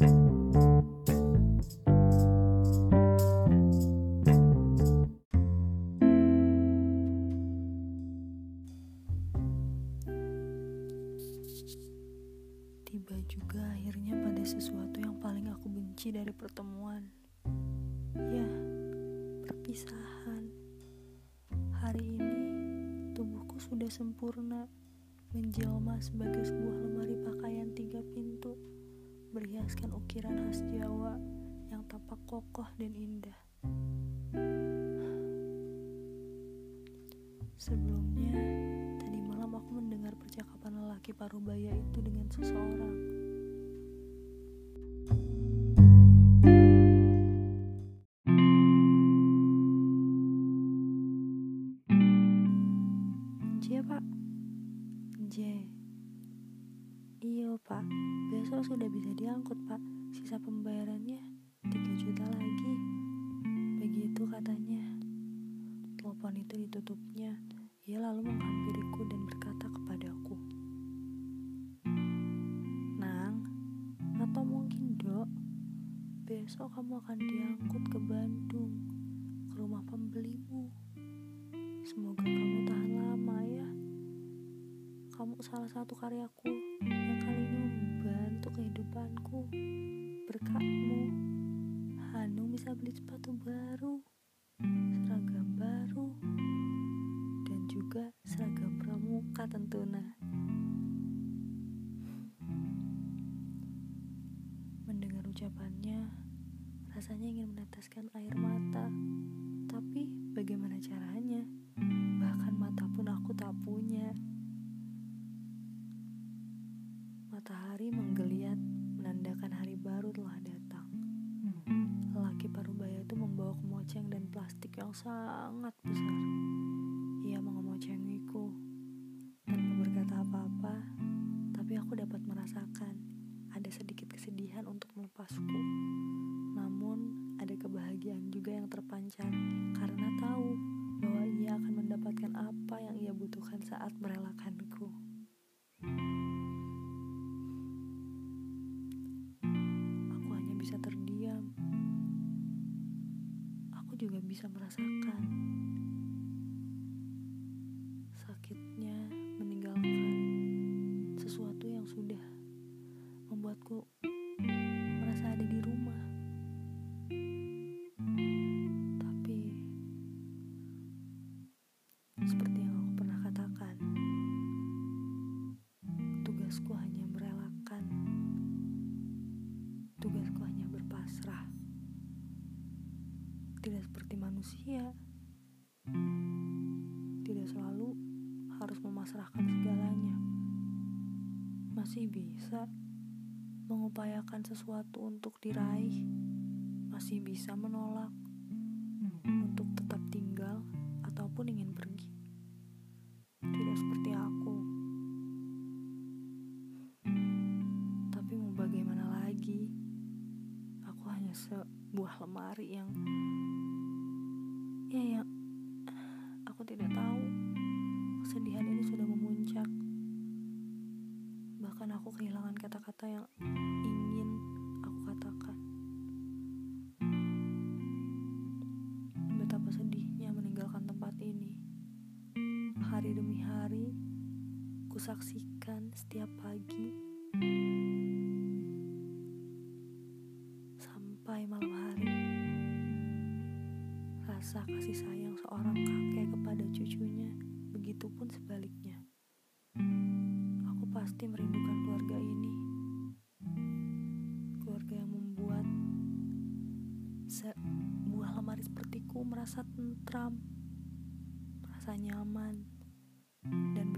Tiba juga akhirnya pada sesuatu yang paling aku benci dari pertemuan. Ya, perpisahan. Hari ini tubuhku sudah sempurna menjelma sebagai sebuah lemari pakaian tiga pintu berhiaskan ukiran khas Jawa yang tampak kokoh dan indah. Sebelumnya, tadi malam aku mendengar percakapan lelaki parubaya itu dengan seseorang. J J pak. Besok sudah bisa diangkut pak. Sisa pembayarannya 3 juta lagi. Begitu katanya. Telepon itu ditutupnya. Ia lalu menghampiriku dan berkata kepadaku Nang Atau mungkin dok Besok kamu akan diangkut ke Bandung Ke rumah pembelimu. Semoga kamu tahan lama ya. Kamu salah satu karyaku kehidupanku. Berkatmu, Hanung bisa beli sepatu baru, seragam baru, dan juga seragam pramuka tentunya. Mendengar ucapannya, rasanya ingin meneteskan air mata. Tapi bagaimana yang sangat besar. Ia mengemocengiku tanpa berkata apa-apa, tapi aku dapat merasakan ada sedikit kesedihan untuk melepasku. Namun ada kebahagiaan juga yang terpancar karena tahu bahwa ia akan mendapatkan apa yang ia butuhkan saat merelakanku. Juga bisa merasakan sakitnya meninggalkan sesuatu yang sudah membuatku merasa ada di rumah. Tapi seperti yang Tidak seperti manusia. Tidak selalu harus memasrahkan segalanya. Masih bisa mengupayakan sesuatu untuk diraih. Masih bisa menolak untuk tetap tinggal ataupun ingin pergi. Tidak seperti aku. Tapi mau bagaimana lagi? Aku hanya sebuah lemari yang aku tidak tahu kesedihan ini sudah memuncak. Bahkan aku kehilangan kata-kata yang ingin aku katakan. Betapa sedihnya meninggalkan tempat ini. Hari demi hari, kusaksikan setiap pagi sampai malam hari. Rasa kasih sayang seorang kakek kepada cucunya, begitupun sebaliknya. Aku pasti merindukan keluarga ini. Keluarga yang membuat sebuah lemari sepertiku merasa tentram, merasa nyaman, dan